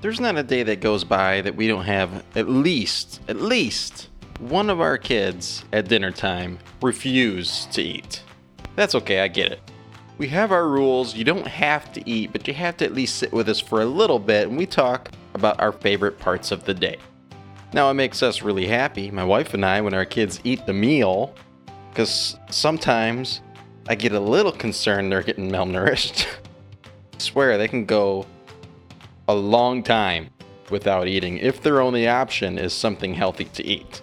There's not a day that goes by that we don't have at least, at least one of our kids at dinner time refuse to eat. That's okay, I get it. We have our rules. You don't have to eat, but you have to at least sit with us for a little bit and we talk about our favorite parts of the day. Now, it makes us really happy, my wife and I, when our kids eat the meal, because sometimes I get a little concerned they're getting malnourished. I swear, they can go a long time without eating if their only option is something healthy to eat.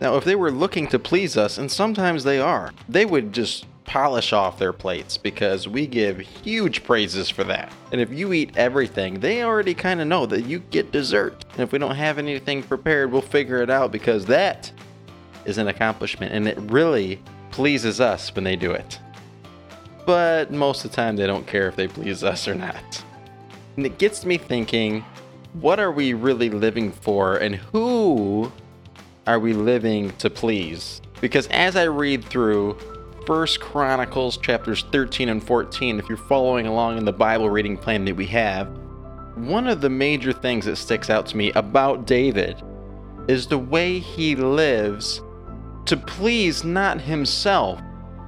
Now, if they were looking to please us, and sometimes they are, they would just polish off their plates because we give huge praises for that. And if you eat everything, they already kind of know that you get dessert. And if we don't have anything prepared, we'll figure it out because that is an accomplishment and it really pleases us when they do it. But most of the time, they don't care if they please us or not. And it gets me thinking what are we really living for and who are we living to please? Because as I read through First Chronicles chapters 13 and 14, if you're following along in the Bible reading plan that we have, one of the major things that sticks out to me about David is the way he lives to please not himself,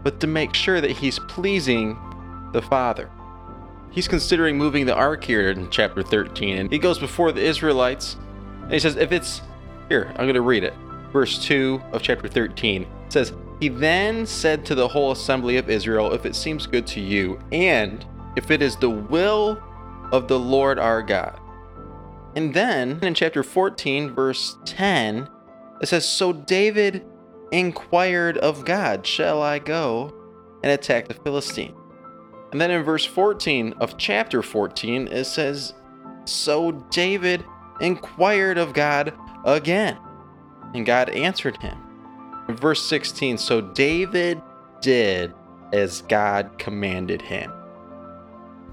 but to make sure that he's pleasing the Father. He's considering moving the ark here in chapter 13, and he goes before the Israelites, and he says, If it's here, I'm going to read it. Verse 2 of chapter 13 says, He then said to the whole assembly of Israel, If it seems good to you, and if it is the will of the Lord our God. And then in chapter 14, verse 10, it says, So David inquired of God, Shall I go and attack the Philistine? And then in verse 14 of chapter 14, it says, So David inquired of God again, and God answered him. In verse 16, so David did as God commanded him.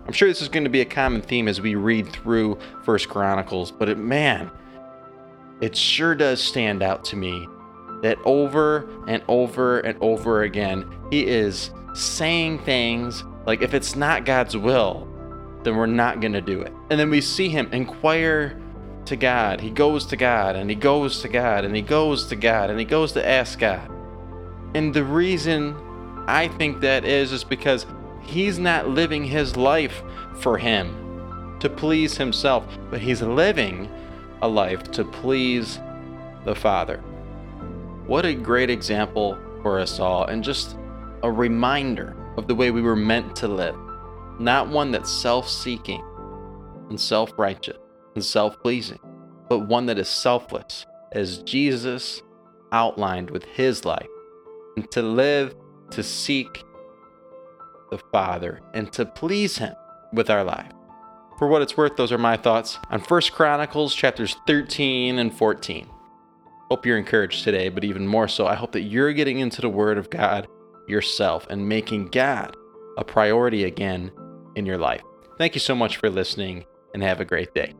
I'm sure this is going to be a common theme as we read through First Chronicles, but it, man, it sure does stand out to me that over and over and over again, he is saying things like, if it's not God's will, then we're not going to do it. And then we see him inquire to God. He goes to God and he goes to God and he goes to God and he goes to ask God. And the reason I think that is is because he's not living his life for him to please himself, but he's living a life to please the Father. What a great example for us all, and just a reminder of the way we were meant to live. Not one that's self seeking and self righteous and self pleasing, but one that is selfless, as Jesus outlined with his life, and to live to seek the Father and to please him with our life. For what it's worth, those are my thoughts on First Chronicles chapters 13 and 14. Hope you're encouraged today, but even more so, I hope that you're getting into the Word of God yourself and making God a priority again in your life. Thank you so much for listening and have a great day.